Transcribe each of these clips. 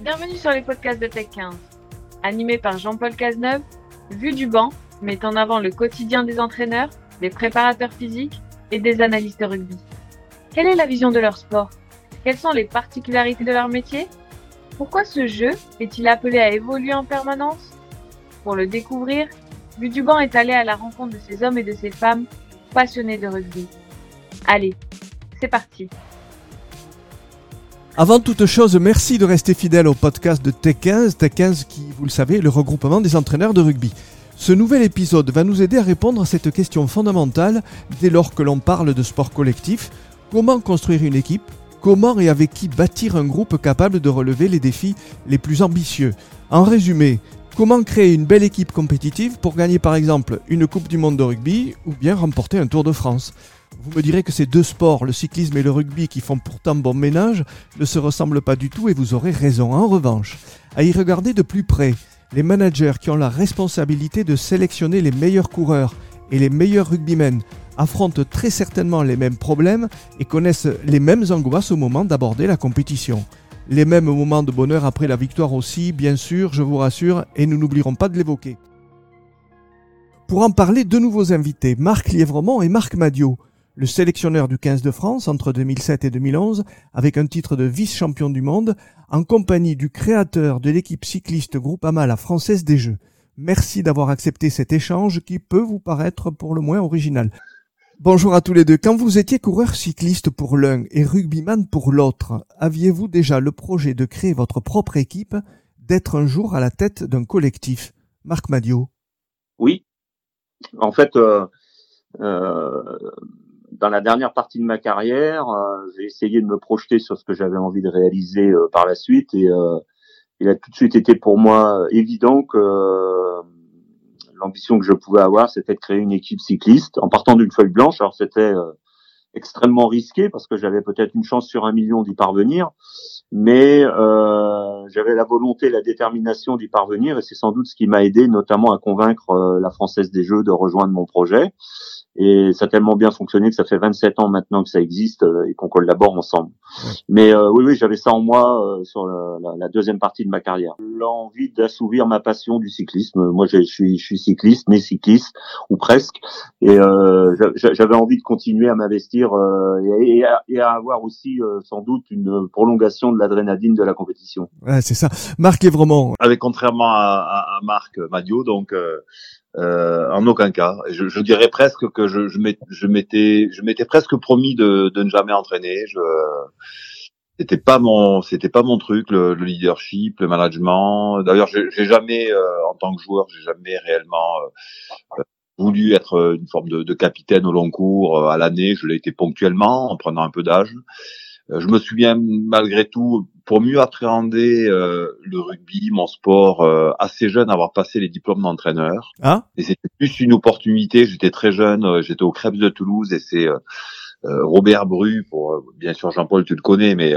Bienvenue sur les podcasts de Tech 15. Animé par Jean-Paul Cazeneuve, Vue du banc met en avant le quotidien des entraîneurs, des préparateurs physiques et des analystes rugby. Quelle est la vision de leur sport? Quelles sont les particularités de leur métier? Pourquoi ce jeu est-il appelé à évoluer en permanence? Pour le découvrir, Vue du banc est allé à la rencontre de ces hommes et de ces femmes passionnés de rugby. Allez, c'est parti. Avant toute chose, merci de rester fidèle au podcast de Tech15, Tech15 qui, vous le savez, est le regroupement des entraîneurs de rugby. Ce nouvel épisode va nous aider à répondre à cette question fondamentale dès lors que l'on parle de sport collectif. Comment construire une équipe? Comment et avec qui bâtir un groupe capable de relever les défis les plus ambitieux? En résumé, comment créer une belle équipe compétitive pour gagner par exemple une Coupe du Monde de rugby ou bien remporter un Tour de France? Vous me direz que ces deux sports, le cyclisme et le rugby, qui font pourtant bon ménage, ne se ressemblent pas du tout et vous aurez raison. En revanche, à y regarder de plus près, les managers qui ont la responsabilité de sélectionner les meilleurs coureurs et les meilleurs rugbymen affrontent très certainement les mêmes problèmes et connaissent les mêmes angoisses au moment d'aborder la compétition. Les mêmes moments de bonheur après la victoire aussi, bien sûr, je vous rassure, et nous n'oublierons pas de l'évoquer. Pour en parler, deux nouveaux invités, Marc Lièvremont et Marc Madio le sélectionneur du 15 de France entre 2007 et 2011, avec un titre de vice-champion du monde, en compagnie du créateur de l'équipe cycliste Groupama la Française des Jeux. Merci d'avoir accepté cet échange qui peut vous paraître pour le moins original. Bonjour à tous les deux. Quand vous étiez coureur cycliste pour l'un et rugbyman pour l'autre, aviez-vous déjà le projet de créer votre propre équipe, d'être un jour à la tête d'un collectif? Marc Madio Oui. En fait, euh, euh, dans la dernière partie de ma carrière, euh, j'ai essayé de me projeter sur ce que j'avais envie de réaliser par la suite et il a tout de suite été pour moi évident que l'ambition que je pouvais avoir, c'était de créer une équipe cycliste en partant d'une feuille blanche. Alors c'était extrêmement risqué parce que j'avais peut-être une chance sur un million d'y parvenir, mais euh, j'avais la volonté, la détermination d'y parvenir et c'est sans doute ce qui m'a aidé notamment à convaincre la Française des Jeux de rejoindre mon projet. Et ça a tellement bien fonctionné que ça fait 27 ans maintenant que ça existe euh, et qu'on collabore ensemble. Mais euh, oui, oui, j'avais ça en moi euh, sur la, la, deuxième partie de ma carrière. L'envie d'assouvir ma passion du cyclisme. Moi, je suis, je suis cycliste, né cycliste ou presque, et j'avais envie de continuer à m'investir et, et, à avoir aussi sans doute une prolongation de l'adrénaline de la compétition. Ouais, c'est ça. Marc est vraiment. Avec contrairement à, à, à Marc Madio, donc euh, en aucun cas. Je, je, dirais presque que je, je m'étais, je m'étais presque promis de, de, ne jamais entraîner. Je, c'était pas mon, c'était pas mon truc, le, le leadership, le management. D'ailleurs, j'ai jamais, euh, en tant que joueur, j'ai jamais réellement euh, voulu être une forme de, de, capitaine au long cours à l'année. Je l'ai été ponctuellement, en prenant un peu d'âge. je me souviens malgré tout pour mieux appréhender euh, le rugby, mon sport, euh, assez jeune, avoir passé les diplômes d'entraîneur. Ah. Et c'était plus une opportunité. J'étais très jeune, euh, j'étais au Krebs de Toulouse et c'est Robert Bru, pour bien sûr Jean-Paul, tu le connais, mais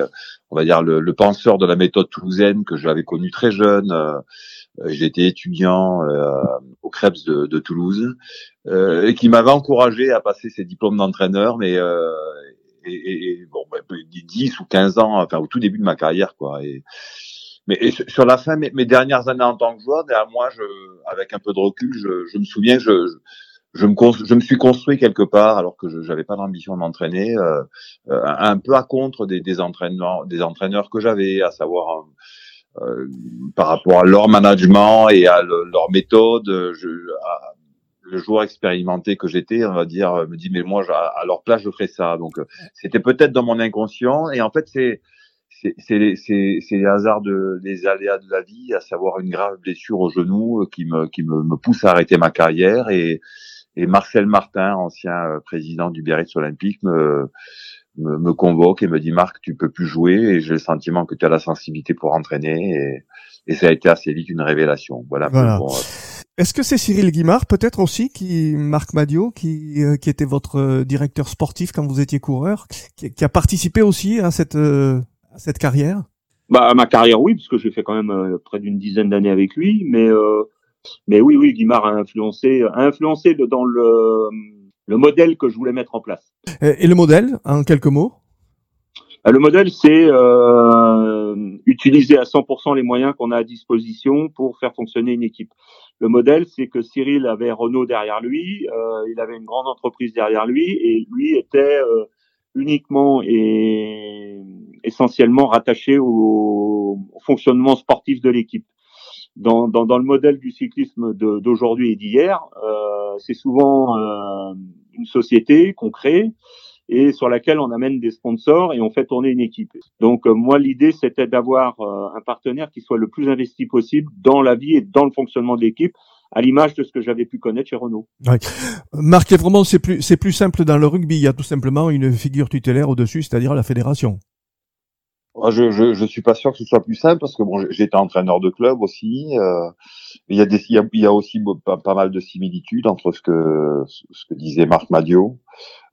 on va dire le, le, penseur de la méthode toulousaine que j'avais connu très jeune. J'étais étudiant au Krebs de, de Toulouse et qui m'avait encouragé à passer ces diplômes d'entraîneur, mais et, et, bon, 10 bah, ou 15 ans, enfin au tout début de ma carrière, quoi. Et, mais sur la fin, mes, mes, dernières années en tant que joueur, derrière moi, je, avec un peu de recul, je, je me souviens, je, je, me, je me suis construit quelque part, alors que je n'avais pas l'ambition de m'entraîner, euh, euh, un peu à contre des, des entraîneurs, des entraîneurs que j'avais, à savoir euh, par rapport à leur management et à leur méthode. Je, le joueur expérimenté que j'étais, on va dire, me dit mais moi à leur place je ferais ça. Donc c'était peut-être dans mon inconscient et en fait c'est c'est les hasards de les aléas de la vie, à savoir une grave blessure au genou euh, qui me qui me, me pousse à arrêter ma carrière et et Marcel Martin, ancien euh, président du Biarritz Olympique, me, me, me convoque et me dit Marc, tu peux plus jouer et j'ai le sentiment que tu as la sensibilité pour entraîner et, et ça a été assez vite une révélation. Voilà. voilà. Est-ce que c'est Cyril Guimard, peut-être aussi, qui Marc Madio, qui, euh, qui était votre euh, directeur sportif quand vous étiez coureur, qui, qui a participé aussi à cette, euh, à cette carrière? Bah, à ma carrière, oui, parce que j'ai fait quand même près d'une dizaine d'années avec lui, mais mais oui, oui, Guimard a influencé, a influencé dans le le modèle que je voulais mettre en place. Et le modèle, en quelques mots? Le modèle, c'est une utiliser à 100% les moyens qu'on a à disposition pour faire fonctionner une équipe. Le modèle, c'est que Cyril avait Renault derrière lui, euh, il avait une grande entreprise derrière lui, et lui était euh, uniquement et essentiellement rattaché au, fonctionnement sportif de l'équipe. Dans, dans, dans, le modèle du cyclisme d'aujourd'hui et d'hier, euh, c'est souvent euh, une société qu'on crée et sur laquelle on amène des sponsors et on fait tourner une équipe. Donc euh, moi l'idée c'était d'avoir euh, un partenaire qui soit le plus investi possible dans la vie et dans le fonctionnement de l'équipe à l'image de ce que j'avais pu connaître chez Renault. Ouais. Marc, vraiment c'est plus c'est plus simple dans le rugby, il y a tout simplement une figure tutélaire au-dessus, c'est-à-dire la fédération. Je, je, je suis pas sûr que ce soit plus simple parce que bon, j'étais entraîneur de club aussi. Euh, il y a des, il y a, aussi pas, mal de similitudes entre ce que ce que disait Marc Madio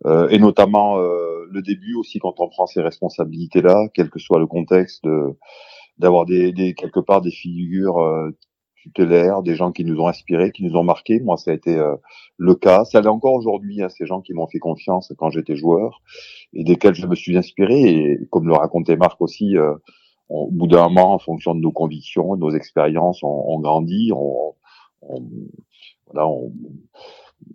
euh, et notamment euh, le début aussi quand on prend ces responsabilités là, quel que soit le contexte, d'avoir des, des quelque part des figures euh, tutélaires, des gens qui nous ont inspirés, qui nous ont marqués. Moi, ça a été euh, le cas. Ça l'est encore aujourd'hui, hein, ces gens qui m'ont fait confiance quand j'étais joueur et desquels je me suis inspiré. Et comme le racontait Marc aussi, euh, au bout d'un moment, en fonction de nos convictions, de nos expériences, on, on grandit, on, on, voilà, on,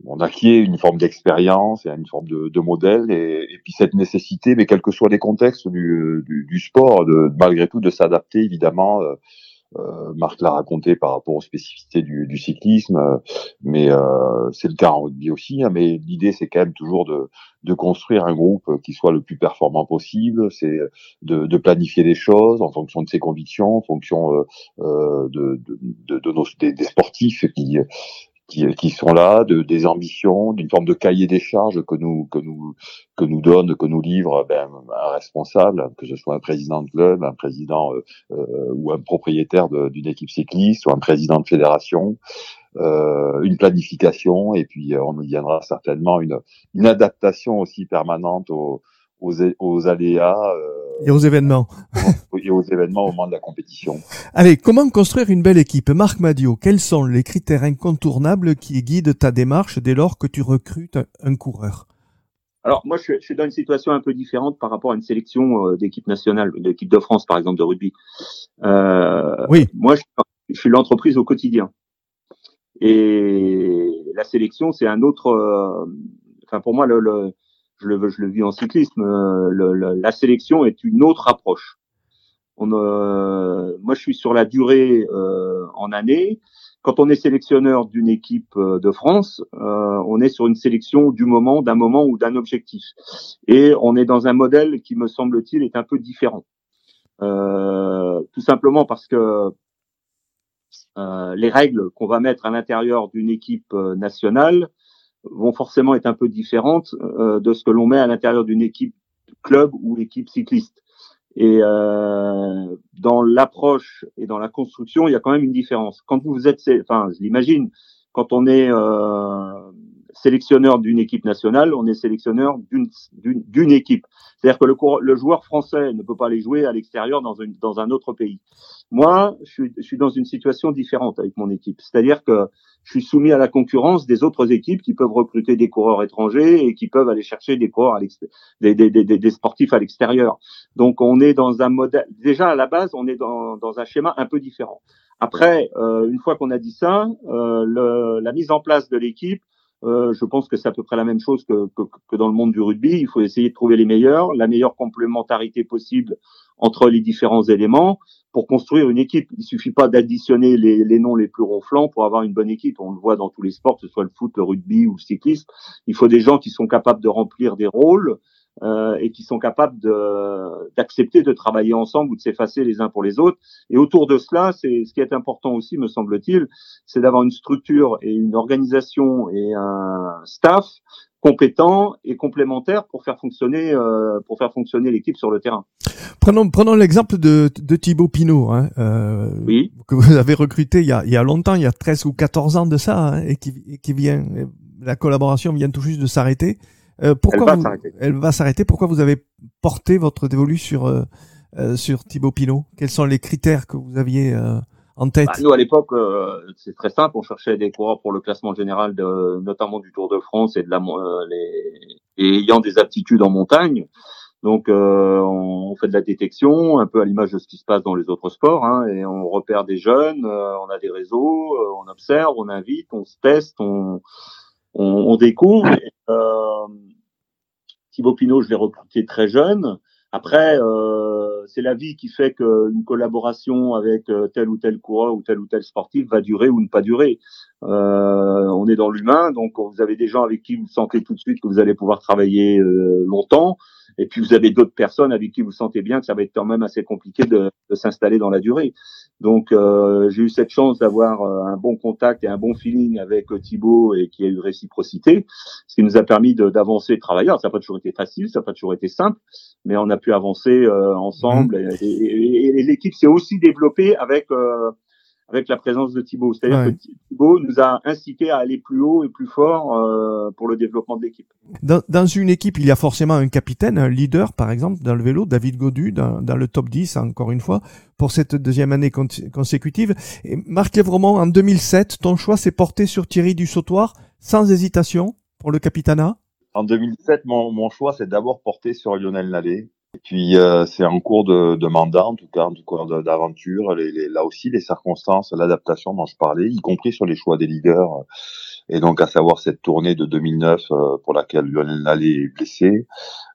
on acquiert une forme d'expérience et une forme de, de modèle et, puis cette nécessité, mais quels que soient les contextes du, du, du sport, de, malgré tout de s'adapter évidemment euh, Marc l'a raconté par rapport aux spécificités du, cyclisme, euh, mais euh, c'est le cas en rugby aussi. Hein, mais l'idée, c'est quand même toujours de, construire un groupe qui soit le plus performant possible. C'est de, planifier les choses en fonction de ses convictions, en fonction euh, euh de, de, nos, des, des, sportifs qui qui, qui sont là, de, des ambitions, d'une forme de cahier des charges que nous que nous que nous donne, que nous livre ben, un responsable, que ce soit un président de club, un président euh, euh ou un propriétaire d'une équipe cycliste ou un président de fédération, euh, une planification et puis euh, on y viendra certainement une, une adaptation aussi permanente aux, aux, aux aléas. Euh, et aux événements. et aux événements au moment de la compétition. Allez, comment construire une belle équipe? Marc Madio, quels sont les critères incontournables qui guident ta démarche dès lors que tu recrutes un coureur? Alors moi, je suis, dans une situation un peu différente par rapport à une sélection euh, d'équipe nationale, d'équipe de France par exemple de rugby. Euh, oui. Moi, je, je suis l'entreprise au quotidien. Et la sélection, c'est un autre. Euh, enfin, pour moi, le, le, je le, je le vis en cyclisme, euh, le, la sélection est une autre approche. On, euh, moi, je suis sur la durée euh, en année. Quand on est sélectionneur d'une équipe euh, de France, euh, on est sur une sélection du moment, d'un moment ou d'un objectif. Et on est dans un modèle qui, me semble-t-il, est un peu différent. tout simplement parce que les règles qu'on va mettre à l'intérieur d'une équipe nationale vont forcément être un peu différentes euh, de ce que l'on met à l'intérieur d'une équipe club ou équipe cycliste. Et euh, dans l'approche et dans la construction, il y a quand même une différence. Quand vous êtes, enfin, je l'imagine, quand on est euh, sélectionneur d'une équipe nationale, on est sélectionneur d'une équipe. C'est-à-dire que le, le, joueur français ne peut pas aller jouer à l'extérieur dans, dans un autre pays. Moi, je suis, je suis, dans une situation différente avec mon équipe. C'est-à-dire que je suis soumis à la concurrence des autres équipes qui peuvent recruter des coureurs étrangers et qui peuvent aller chercher des coureurs, à des, des, des, des, sportifs à l'extérieur. Donc, on est dans un modèle. Déjà à la base, on est dans, dans un schéma un peu différent. Après, euh, une fois qu'on a dit ça, euh, le, la mise en place de l'équipe, euh, je pense que c'est à peu près la même chose que, que, que, dans le monde du rugby. Il faut essayer de trouver les meilleurs, la meilleure complémentarité possible entre les différents éléments pour construire une équipe. Il suffit pas d'additionner les, les, noms les plus ronflants pour avoir une bonne équipe. On le voit dans tous les sports, que ce soit le foot, le rugby ou le cyclisme. Il faut des gens qui sont capables de remplir des rôles euh, et qui sont capables d'accepter de, travailler ensemble ou de s'effacer les uns pour les autres. Et autour de cela, c'est ce qui est important aussi, me semble-t-il, c'est d'avoir une structure et une organisation et un staff compétent et complémentaire pour faire fonctionner euh, pour faire fonctionner l'équipe sur le terrain. Prenons prenons l'exemple de, de Thibaut Pinot, hein, euh, oui. que vous avez recruté il y a, il y a longtemps, il y a 13 ou 14 ans de ça, hein, et qui, qui vient la collaboration vient tout juste de s'arrêter. Euh, pourquoi elle va s'arrêter. Elle va s'arrêter. Pourquoi vous avez porté votre dévolu sur euh, euh, sur Thibaut Pinot? Quels sont les critères que vous aviez en tête bah, Nous à l'époque, c'est très simple. On cherchait des coureurs pour le classement général, de, notamment du Tour de France et de la les, et ayant des aptitudes en montagne. Donc euh, on, fait de la détection, un peu à l'image de ce qui se passe dans les autres sports, hein, et on repère des jeunes, euh, on a des réseaux, euh, on observe, on invite, on se teste, on, on, on découvre. Euh, Thibaut Pinot, je l'ai recruté très jeune. Après, euh, c'est la vie qui fait qu'une collaboration avec euh, tel ou tel coureur ou tel ou tel sportif va durer ou ne pas durer. Euh, on est dans l'humain, donc vous avez des gens avec qui vous sentez tout de suite que vous allez pouvoir travailler euh, longtemps, et puis vous avez d'autres personnes avec qui vous sentez bien que ça va être quand même assez compliqué de, de s'installer dans la durée. Donc euh, j'ai eu cette chance d'avoir euh, un bon contact et un bon feeling avec euh, Thibaut et qui a eu réciprocité, ce qui nous a permis d'avancer de travailler. Alors, ça n'a pas toujours été facile, ça n'a pas toujours été simple, mais on a pu avancer ensemble mmh. et, et, et l'équipe s'est aussi développée avec avec la présence de Thibaut. C'est-à-dire que Thibaut nous a incité à aller plus haut et plus fort euh, pour le développement de l'équipe. Dans, dans, une équipe, il y a forcément un capitaine, un leader, par exemple, dans le vélo, David Godu, dans, dans le top 10, encore une fois, pour cette deuxième année consécutive. Et Marc Lévremont, en 2007, ton choix s'est porté sur Thierry Dussautoir, sans hésitation, pour le capitanat En 2007, mon, mon choix s'est d'abord porté sur Lionel Nallet, et puis euh, c'est en cours de, de, mandat, en tout cas, en cours d'aventure. Les, les, là aussi, les circonstances, l'adaptation dont je parlais, y compris sur les choix des leaders, et donc à savoir cette tournée de 2009 euh, pour laquelle Lionel Nallet est blessé,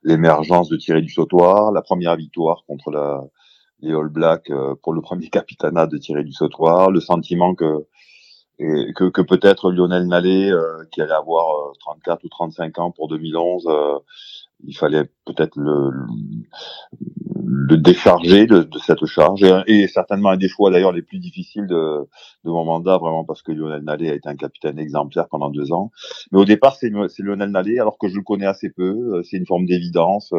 l'émergence de Thierry Dussautoir, la première victoire contre la, les All Blacks euh, pour le premier capitanat de Thierry Dussautoir, le sentiment que que, que peut-être Lionel Nallet, qui allait avoir 34 ou 35 ans pour 2011, il fallait peut-être le, le, décharger de, de, cette charge. Et, certainement un des choix d'ailleurs les plus difficiles de, de mon mandat vraiment parce que Lionel Nallet a été un capitaine exemplaire pendant deux ans. Mais au départ c'est Lionel Nallet alors que je le connais assez peu. C'est une forme d'évidence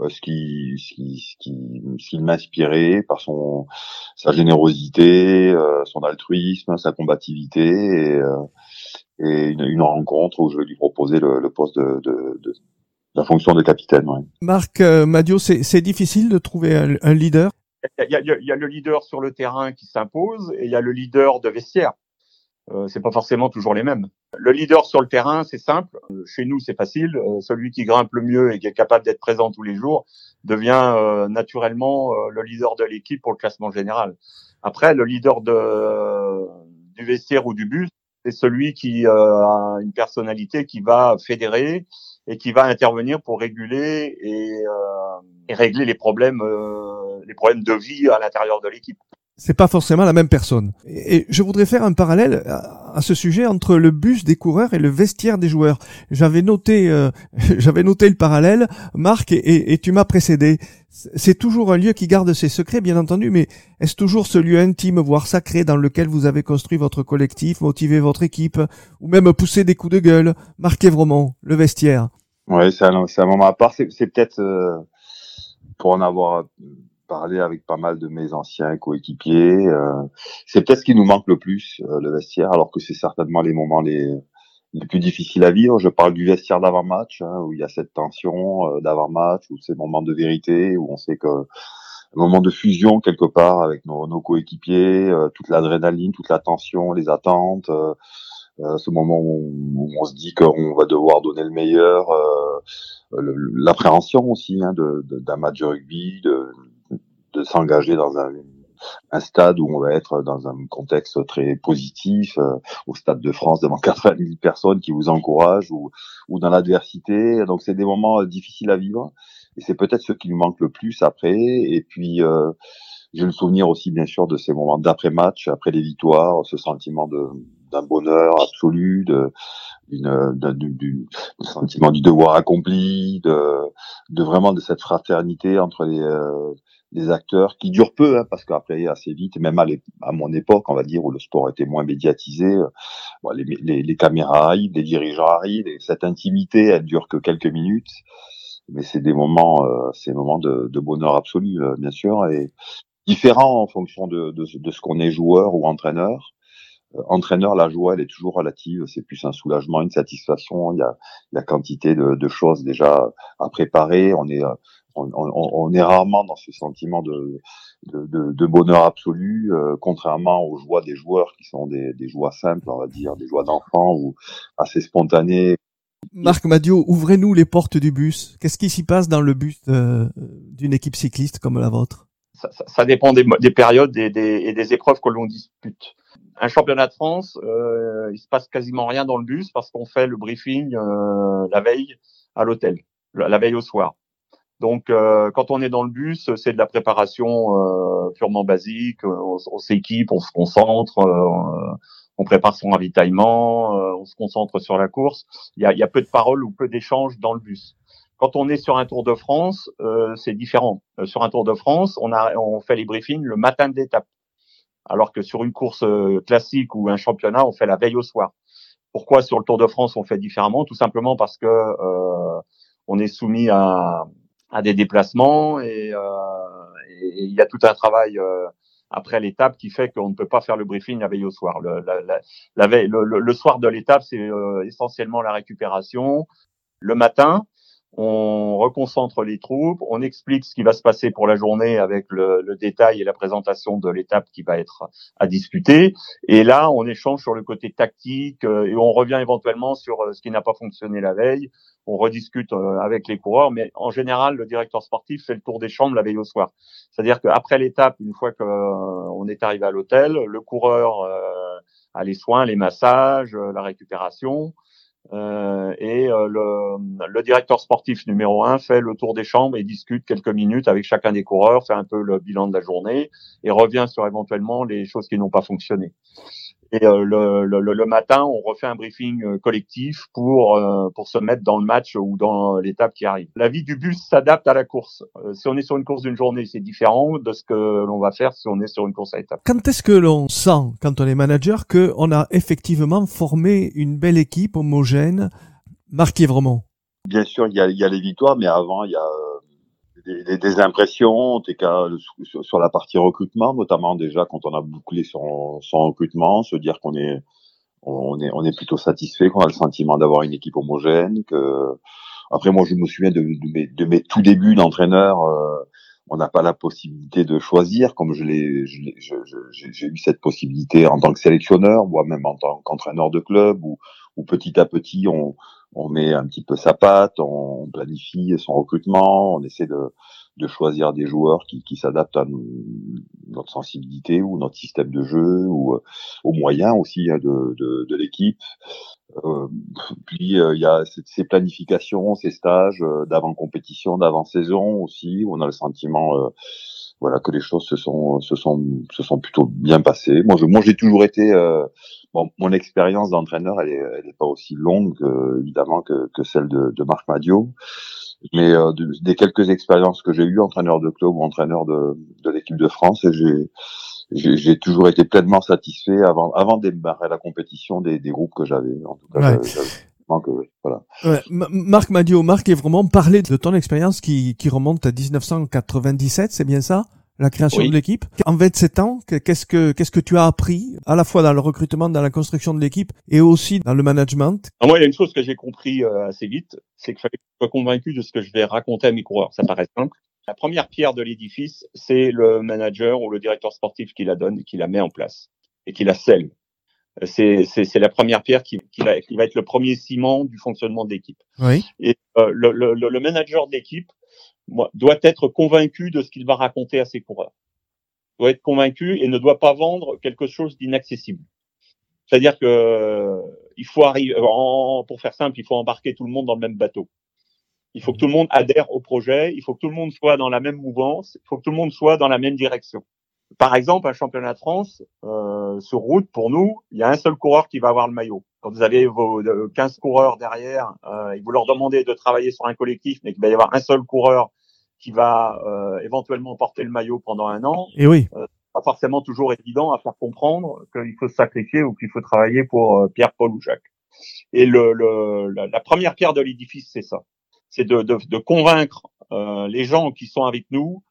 euh, ce qui ce qui ce qui, qui m'inspirait par son sa générosité euh, son altruisme sa combativité et, euh, et une, une, rencontre où je lui proposer le, le poste de, de, de la fonction de capitaine. Ouais. Marc euh, Madio, c'est difficile de trouver un, leader? Il y, a, il y, a, le leader sur le terrain qui s'impose et il y a le leader de vestiaire. Euh, c'est pas forcément toujours les mêmes. Le leader sur le terrain, c'est simple. Euh, chez nous, c'est facile. Euh, celui qui grimpe le mieux et qui est capable d'être présent tous les jours devient euh, naturellement le leader de l'équipe pour le classement général. Après, le leader de, du vestiaire ou du bus, c'est celui qui a une personnalité qui va fédérer, et qui va intervenir pour réguler et, euh, régler les problèmes, euh, les problèmes de vie à l'intérieur de l'équipe. C'est pas forcément la même personne. Et je voudrais faire un parallèle à ce sujet entre le bus des coureurs et le vestiaire des joueurs. J'avais noté, euh, j'avais noté le parallèle, Marc, et, et tu m'as précédé. C'est toujours un lieu qui garde ses secrets, bien entendu, mais est-ce toujours ce lieu intime, voire sacré, dans lequel vous avez construit votre collectif, motivé votre équipe, ou même poussé des coups de gueule, marqué vraiment le vestiaire Ouais, c'est un, un, moment à part. C'est peut-être euh, pour en avoir parlé avec pas mal de mes anciens coéquipiers, euh, c'est peut-être ce qui nous manque le plus, euh, le vestiaire, alors que c'est certainement les moments les les plus difficiles à vivre. Je parle du vestiaire d'avant-match, hein, où il y a cette tension euh, d'avant-match, où ces moments de vérité, où on sait que un moment de fusion quelque part avec nos, nos coéquipiers, euh, toute l'adrénaline, toute la tension, les attentes, euh, ce moment où on, se dit qu'on va devoir donner le meilleur, l'appréhension aussi hein, d'un match de rugby, de, de s'engager dans un, un stade où on va être dans un contexte très positif, euh, au Stade de France devant 80 000 personnes qui vous encouragent ou, ou dans l'adversité. Donc c'est des moments euh, difficiles à vivre et c'est peut-être ce qui nous manque le plus après. Et puis euh, j'ai le souvenir aussi bien sûr de ces moments d'après-match, après les victoires, ce sentiment de d'un bonheur absolu, de du, du, sentiment du devoir accompli, de, de vraiment de cette fraternité entre les, euh, des acteurs qui durent peu, hein, parce qu'après assez vite, même à, à, mon époque, on va dire, où le sport était moins médiatisé, euh, bon, les, les, les, caméras arrivent, les dirigeants arrivent, et cette intimité, elle dure que quelques minutes, mais c'est des moments, euh, c'est moments de, de, bonheur absolu, euh, bien sûr, et différents en fonction de, de ce qu'on est joueur ou entraîneur. Euh, entraîneur, la joie, elle est toujours relative. C'est plus un soulagement, une satisfaction. Il y a, il y a quantité de, de choses déjà à préparer. On est on, on, est rarement dans ce sentiment de, de, de, de bonheur absolu, euh, contrairement aux joies des joueurs qui sont des, des joies simples, on va dire, des joies d'enfants ou assez spontanées, Marc Madio, ouvrez-nous les portes du bus. Qu'est-ce qui s'y passe dans le bus euh, d'une équipe cycliste comme la vôtre? Ça, ça, ça, dépend des, des périodes et des, et des, épreuves que l'on dispute. Un championnat de France, euh, il se passe quasiment rien dans le bus parce qu'on fait le briefing euh, la veille à l'hôtel, la veille au soir. Donc, euh, quand on est dans le bus, c'est de la préparation euh, purement basique. On, s'équipe, on se concentre, euh, on prépare son ravitaillement, euh, on se concentre sur la course. Il y a, y a peu de paroles ou peu d'échanges dans le bus. Quand on est sur un Tour de France, c'est différent. Sur un Tour de France, on, a, on fait les briefings le matin de l'étape, alors que sur une course euh, classique ou un championnat, on fait la veille au soir. Pourquoi sur le Tour de France on fait différemment? Tout simplement parce que euh, on est soumis à, à des déplacements et, et, il y a tout un travail après l'étape qui fait qu'on ne peut pas faire le briefing la veille au soir. Le, la, veille, le, le, soir de l'étape, c'est essentiellement la récupération. Le matin, on reconcentre les troupes, on explique ce qui va se passer pour la journée avec le, le détail et la présentation de l'étape qui va être à discuter. Et là, on échange sur le côté tactique euh, et on revient éventuellement sur euh, ce qui n'a pas fonctionné la veille. On rediscute euh, avec les coureurs, mais en général, le directeur sportif fait le tour des chambres la veille au soir. C'est-à-dire qu'après l'étape, une fois qu'on est arrivé à l'hôtel, le coureur a les soins, les massages, la récupération. Euh, et euh, le, le, directeur sportif numéro un fait le tour des chambres et discute quelques minutes avec chacun des coureurs, fait un peu le bilan de la journée et revient sur éventuellement les choses qui n'ont pas fonctionné. Et euh, le, le, le, matin, on refait un briefing euh, collectif pour euh, pour se mettre dans le match ou dans l'étape qui arrive. La vie du bus s'adapte à la course. si on est sur une course d'une journée, c'est différent de ce que l'on va faire si on est sur une course à étapes. Quand est-ce que l'on sent, quand on est manager, que on a effectivement formé une belle équipe homogène, marquée vraiment? Bien sûr, il y a, il y a les victoires, mais avant, il y a des, des, impressions, sur, sur, la partie recrutement, notamment déjà quand on a bouclé son, son recrutement, se dire qu'on est on est on est plutôt satisfait, qu'on a le sentiment d'avoir une équipe homogène. Que après moi je me souviens de, mes, de mes tout débuts d'entraîneur, euh, on n'a pas la possibilité de choisir, comme je l'ai j'ai eu cette possibilité en tant que sélectionneur, ou même en tant qu'entraîneur de club, où, où petit à petit on on met un petit peu sa patte, on planifie son recrutement, on essaie de, de choisir des joueurs qui, qui s'adaptent à notre sensibilité ou notre système de jeu ou euh, aux moyens aussi hein, de, de, de l'équipe. Euh, puis euh, il y a ces planifications, ces stages euh, d'avant compétition, d'avant saison aussi, où on a le sentiment voilà que les choses se sont se sont se sont plutôt bien passées. Moi je moi j'ai toujours été bon mon expérience d'entraîneur elle est elle est pas aussi longue évidemment que, que celle de, de Marc Madio, mais euh, des quelques expériences que j'ai eues entraîneur de club ou entraîneur de, de l'équipe de France j'ai j'ai toujours été pleinement satisfait avant avant de démarrer la compétition des, des groupes que j'avais. En tout cas que, voilà. Ouais, Marc Madio, Marc est vraiment parlé de ton expérience qui, qui remonte à 1997, c'est bien ça? La création de l'équipe. En 27 ans, qu'est-ce que qu'est-ce que tu as appris à la fois dans le recrutement, dans la construction de l'équipe et aussi dans le management? Ah, Moi, il y a une chose que j'ai compris euh, assez vite, c'est que je suis convaincu de ce que je vais raconter à mes coureurs. Ça paraît simple. La première pierre de l'édifice, c'est le manager ou le directeur sportif qui la donne qui la met en place et qui la scelle. C'est, c'est, la première pierre qui, qui, va, qui va être le premier ciment du fonctionnement de l'équipe. Oui. Et euh, le, le, le, manager de l'équipe doit être convaincu de ce qu'il va raconter à ses coureurs. Doit être convaincu et ne doit pas vendre quelque chose d'inaccessible. C'est-à-dire que euh, il faut arriver, pour faire simple, il faut embarquer tout le monde dans le même bateau. Il faut que tout le monde adhère au projet, il faut que tout le monde soit dans la même mouvance, il faut que tout le monde soit dans la même direction. Par exemple, un championnat de France, euh, sur route, pour nous, il y a un seul coureur qui va avoir le maillot. Quand vous avez vos 15 coureurs derrière, euh, et vous leur demandez de travailler sur un collectif, mais qu'il va y avoir un seul coureur qui va euh, éventuellement porter le maillot pendant un an, et oui. Euh, pas forcément toujours évident à faire comprendre qu'il faut se sacrifier ou qu'il faut travailler pour euh, Pierre, Paul ou Jacques. Et le, le la, la, première pierre de l'édifice, c'est ça. C'est de, de, de, convaincre euh, les gens qui sont avec nous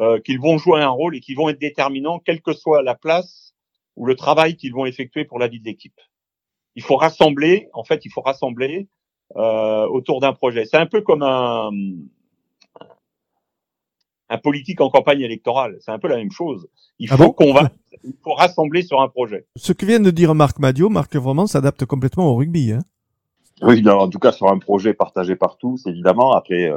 euh, qu'ils vont jouer un rôle et qu'ils vont être déterminants, quelle que soit la place ou le travail qu'ils vont effectuer pour la vie de l'équipe. Il faut rassembler, en fait, il faut rassembler euh, autour d'un projet. C'est un peu comme un, un politique en campagne électorale. C'est un peu la même chose. Il ah faut convaincre, il faut rassembler sur un projet. Ce que vient de dire Marc Madio, Marc vraiment s'adapte complètement au rugby. Hein Oui, en tout cas sur un projet partagé par tous, évidemment. Après,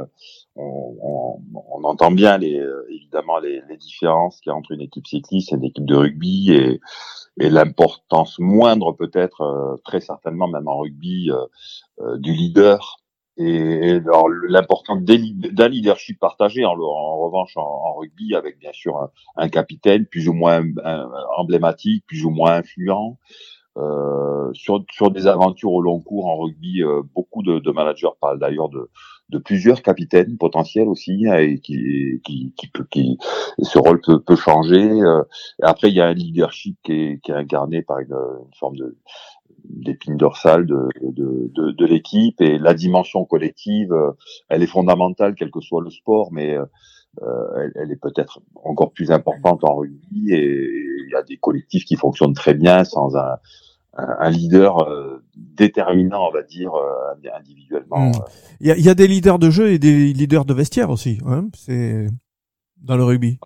on, entend bien les, évidemment les, différences qu'il y a entre une équipe cycliste et une équipe de rugby et, l'importance moindre peut-être, très certainement même en rugby, du leader et, l'importance d'un leadership partagé en, revanche en, rugby avec bien sûr un, capitaine plus ou moins emblématique, plus ou moins influent. Euh, sur, sur des aventures au long cours en rugby, euh, beaucoup de, de, managers parlent d'ailleurs de, de plusieurs capitaines potentiels aussi hein, et qui, qui, qui, peut, qui ce rôle peut, peut changer. Euh. après, il y a un leadership qui est, qui est incarné par une, une forme de d'épine dorsale de, de, de, de l'équipe et la dimension collective, euh, elle est fondamentale quel que soit le sport, mais euh, elle, elle, est peut-être encore plus importante en rugby et il y a des collectifs qui fonctionnent très bien sans un, un leader euh, déterminant, on va dire, individuellement. Hmm. Il, y a, il y, a, des leaders de jeu et des leaders de vestiaire aussi, hein c'est dans le rugby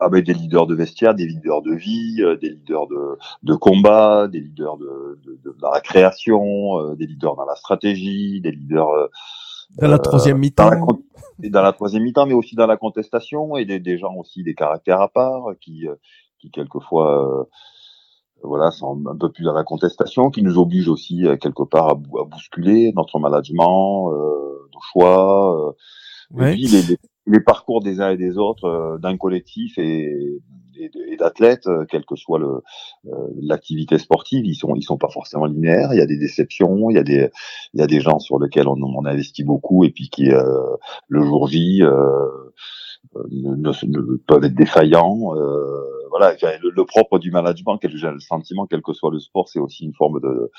ah ben, des leaders de vestiaire, des leaders de vie, euh, des leaders de, de combat, des leaders de, de, de, la création, euh, des leaders dans la stratégie, des leaders euh, dans la troisième mi-temps. Dans, la troisième mi-temps, mais aussi dans la contestation et des, des gens aussi des caractères à part qui, qui quelquefois voilà, sont un peu plus dans la contestation, qui nous obligent aussi quelque part à, à bousculer notre management, nos choix. Et puis les, les parcours des uns et des autres euh, d'un collectif et, et, d'athlètes, euh, quelle que soit le euh, l'activité sportive, ils sont ils sont pas forcément linéaires. Il y a des déceptions, il y a des il y a des gens sur lesquels on, on investit beaucoup et puis qui le jour J ne, ne, peuvent être défaillants. Euh, voilà, le, propre du management, j'ai le sentiment, quel que soit le sport, c'est aussi une forme de euh,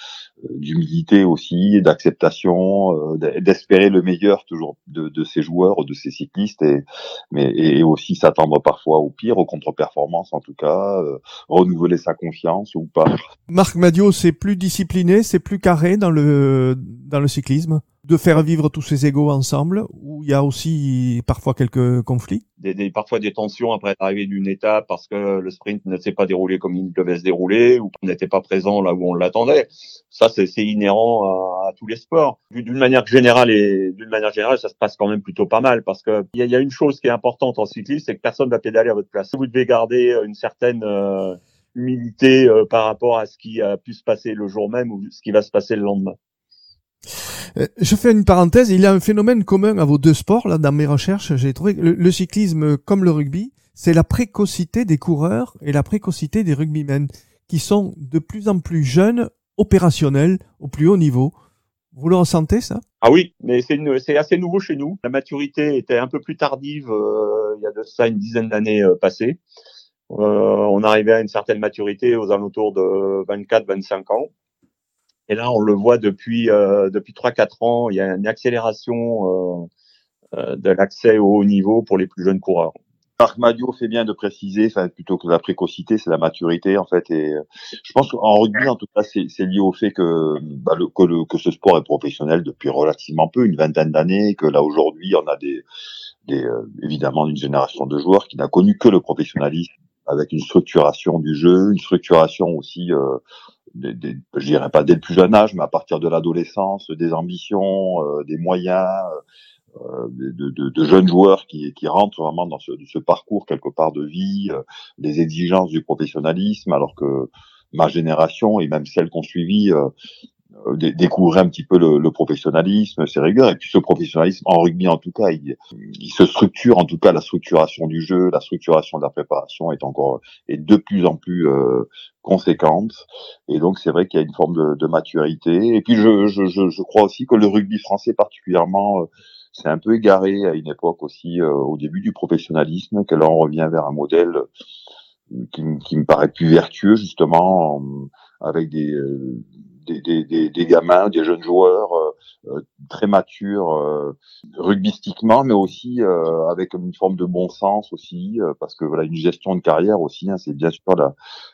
d'humilité aussi, d'acceptation, euh, d'espérer le meilleur toujours de, de ses joueurs, de ses cyclistes, et mais et aussi s'attendre parfois au pire, aux contre-performances en tout cas, euh, renouveler sa confiance ou pas. Marc Madio, c'est plus discipliné, c'est plus carré dans le dans le cyclisme? De faire vivre tous ces égaux ensemble, où il y a aussi parfois quelques conflits? Des, Parfois des tensions après l'arrivée d'une étape parce que le sprint ne s'est pas déroulé comme il devait se dérouler ou n'était pas présent là où on l'attendait. Ça, c'est inhérent à, tous les sports. D'une manière générale et d'une manière générale, ça se passe quand même plutôt pas mal parce que il y a, une chose qui est importante en cyclisme, c'est que personne va pédaler à votre place. Vous devez garder une certaine euh, humilité euh, par rapport à ce qui a pu se passer le jour même ou ce qui va se passer le lendemain. Euh, je fais une parenthèse, il y a un phénomène commun à vos deux sports, là, dans mes recherches, j'ai trouvé que le, cyclisme comme le rugby, c'est la précocité des coureurs et la précocité des rugbymen, qui sont de plus en plus jeunes, opérationnels, au plus haut niveau. Vous le ressentez, ça? Ah oui, mais c'est assez nouveau chez nous. La maturité était un peu plus tardive euh, il y a de ça une dizaine d'années euh, passées. on arrivait à une certaine maturité aux alentours de 24-25 ans. Et là, on le voit depuis euh, depuis trois quatre ans, il y a une accélération euh, euh, de l'accès au haut niveau pour les plus jeunes coureurs. Marc Madio fait bien de préciser, enfin plutôt que la précocité, c'est la maturité en fait. Et je pense qu'en rugby, en tout cas, c'est lié au fait que, bah, que, le, que ce sport est professionnel depuis relativement peu, une vingtaine d'années, que là aujourd'hui, on a des, des évidemment une génération de joueurs qui n'a connu que le professionnalisme, avec une structuration du jeu, une structuration aussi euh, je dirais pas dès le plus jeune âge, mais à partir de l'adolescence, des ambitions, euh, des moyens, euh, de, de, de, jeunes joueurs qui, qui rentrent vraiment dans ce, ce parcours quelque part de vie, euh, les exigences du professionnalisme, alors que ma génération et même celles qu'on suivi euh, euh, découvrir un petit peu le, le professionnalisme, ses rigueurs. Et puis ce professionnalisme, en rugby en tout cas, il, il, se structure, en tout cas la structuration du jeu, la structuration de la préparation est encore est de plus en plus euh, conséquente. Et donc c'est vrai qu'il y a une forme de, de maturité. Et puis je, je, je, je, crois aussi que le rugby français particulièrement euh, c'est un peu égaré à une époque aussi euh, au début du professionnalisme, que là on revient vers un modèle qui, qui me paraît plus vertueux justement avec des, des, des, des, gamins, des jeunes joueurs euh, euh, très matures euh, rugbystiquement, mais aussi avec une forme de bon sens aussi, parce que voilà une gestion de carrière aussi, hein, c'est bien sûr la,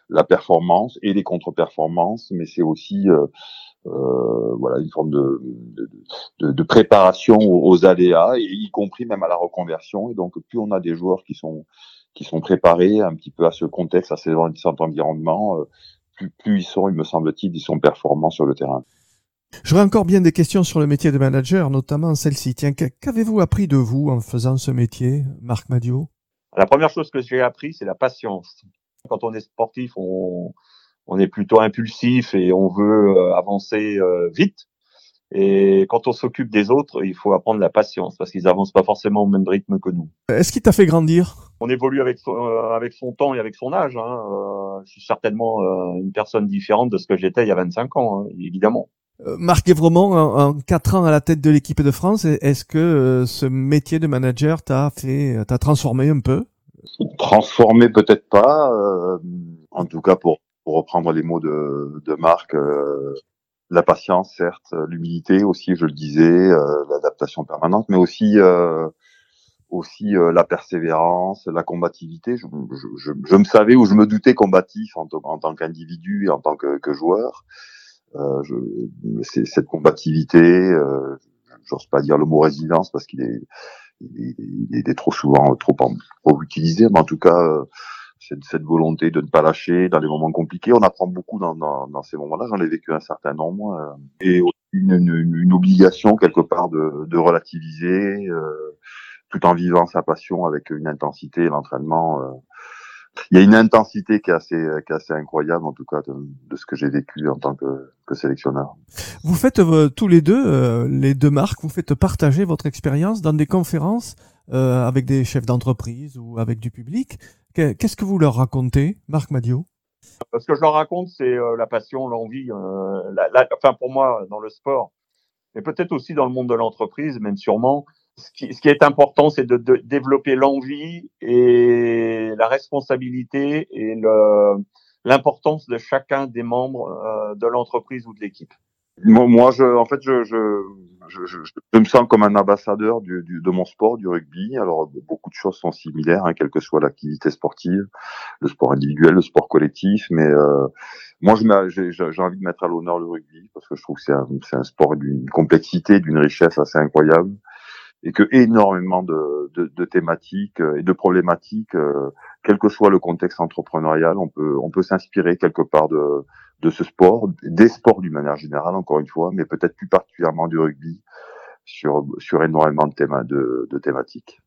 la performance et les contre-performances, mais c'est aussi euh, voilà une forme de, de, de, préparation aux, aléas, y compris même à la reconversion. Et donc plus on a des joueurs qui sont qui sont préparés un petit peu à ce contexte, à ces environnements, plus, plus ils sont, il me semble-t-il, ils sont performants sur le terrain. J'aurais encore bien des questions sur le métier de manager, notamment celle-ci. Tiens, qu'avez-vous appris de vous en faisant ce métier, Marc Madio La première chose que j'ai appris, c'est la patience. Quand on est sportif, on, on est plutôt impulsif et on veut euh, avancer euh, vite. Et quand on s'occupe des autres, il faut apprendre la patience parce qu'ils avancent pas forcément au même rythme que nous. Est-ce qu'il t'a fait grandir? On évolue avec son, euh, avec son temps et avec son âge. Hein. Euh, je suis certainement euh, une personne différente de ce que j'étais il y a 25 ans, hein, évidemment. Marc Evremont, en, en 4 ans à la tête de l'équipe de France, est-ce que ce métier de manager t'a fait, t'a transformé un peu? Transformé peut-être pas. en tout cas, pour, pour reprendre les mots de, de Marc, la patience, certes, l'humilité aussi, je le disais, euh, l'adaptation permanente, mais aussi euh, aussi euh, la persévérance, la combativité. Je, je, je, me savais ou je me doutais combatif en, en tant qu'individu et en tant que, que joueur. Euh, c'est cette combativité, euh, j'ose pas dire le mot résilience parce qu'il est, il est, trop souvent trop, trop utilisé, mais en tout cas cette, cette volonté de ne pas lâcher dans les moments compliqués. On apprend beaucoup dans, ces moments-là. J'en ai vécu un certain nombre. Euh, et une, obligation quelque part de, relativiser, euh, tout en vivant sa passion avec une intensité l'entraînement. Euh. Il y a une intensité qui est assez, qui est assez incroyable, en tout cas, de, ce que j'ai vécu en tant que, sélectionneur. Vous faites tous les deux, les deux marques, vous faites partager votre expérience dans des conférences avec des chefs d'entreprise ou avec du public. Qu'est-ce que vous leur racontez, Marc Madio Ce que je leur raconte, c'est euh, la passion, l'envie. Euh, la, enfin, pour moi, dans le sport, mais peut-être aussi dans le monde de l'entreprise, même sûrement. Ce qui, ce qui est important, c'est de, de, développer l'envie et la responsabilité et l'importance de chacun des membres euh, de l'entreprise ou de l'équipe. Moi, je, en fait, je, je, je, je, me sens comme un ambassadeur du, du, de mon sport, du rugby. Alors, beaucoup de choses sont similaires, hein, quelle que soit l'activité sportive, le sport individuel, le sport collectif. Mais euh, moi, j'ai envie de mettre à l'honneur le rugby parce que je trouve que c'est un, un sport d'une complexité, d'une richesse assez incroyable et que énormément de, de, de, thématiques et de problématiques, euh, quel que soit le contexte entrepreneurial, on peut on peut s'inspirer quelque part de de ce sport, des sports d'une manière générale, encore une fois, mais peut-être plus particulièrement du rugby sur, sur énormément de, thèmes, de, de thématiques.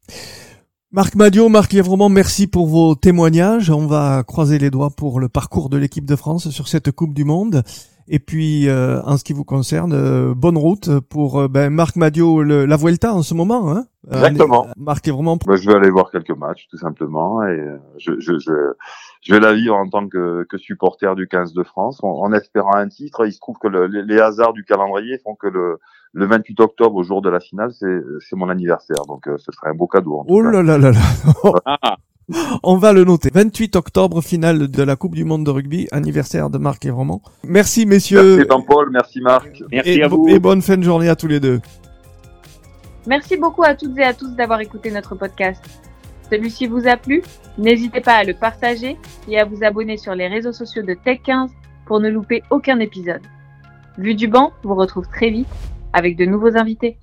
Marc Madio, Marc vraiment merci pour vos témoignages. On va croiser les doigts pour le parcours de l'équipe de France sur cette Coupe du Monde. Et puis, euh, en ce qui vous concerne, euh, bonne route pour euh, ben, Marc Madio, le, la Vuelta en ce moment. Hein Exactement. Marc est vraiment. je vais aller voir quelques matchs, tout simplement, et je, je, je, je vais la vivre en tant que, que supporter du 15 de France, en, espérant un titre. Il se trouve que le, les, hasards du calendrier font que le, le 28 octobre, au jour de la finale, c'est mon anniversaire, donc ce serait un beau cadeau. oh là là là là. On va le noter. 28 octobre, finale de la Coupe du Monde de rugby, anniversaire de Marc et Roman. Merci messieurs. Merci Jean-Paul, merci Marc. Merci et, à vous. Et bonne fin de journée à tous les deux. Merci beaucoup à toutes et à tous d'avoir écouté notre podcast. Celui-ci vous a plu? N'hésitez pas à le partager et à vous abonner sur les réseaux sociaux de Tech15 pour ne louper aucun épisode. Vue du banc vous retrouve très vite avec de nouveaux invités.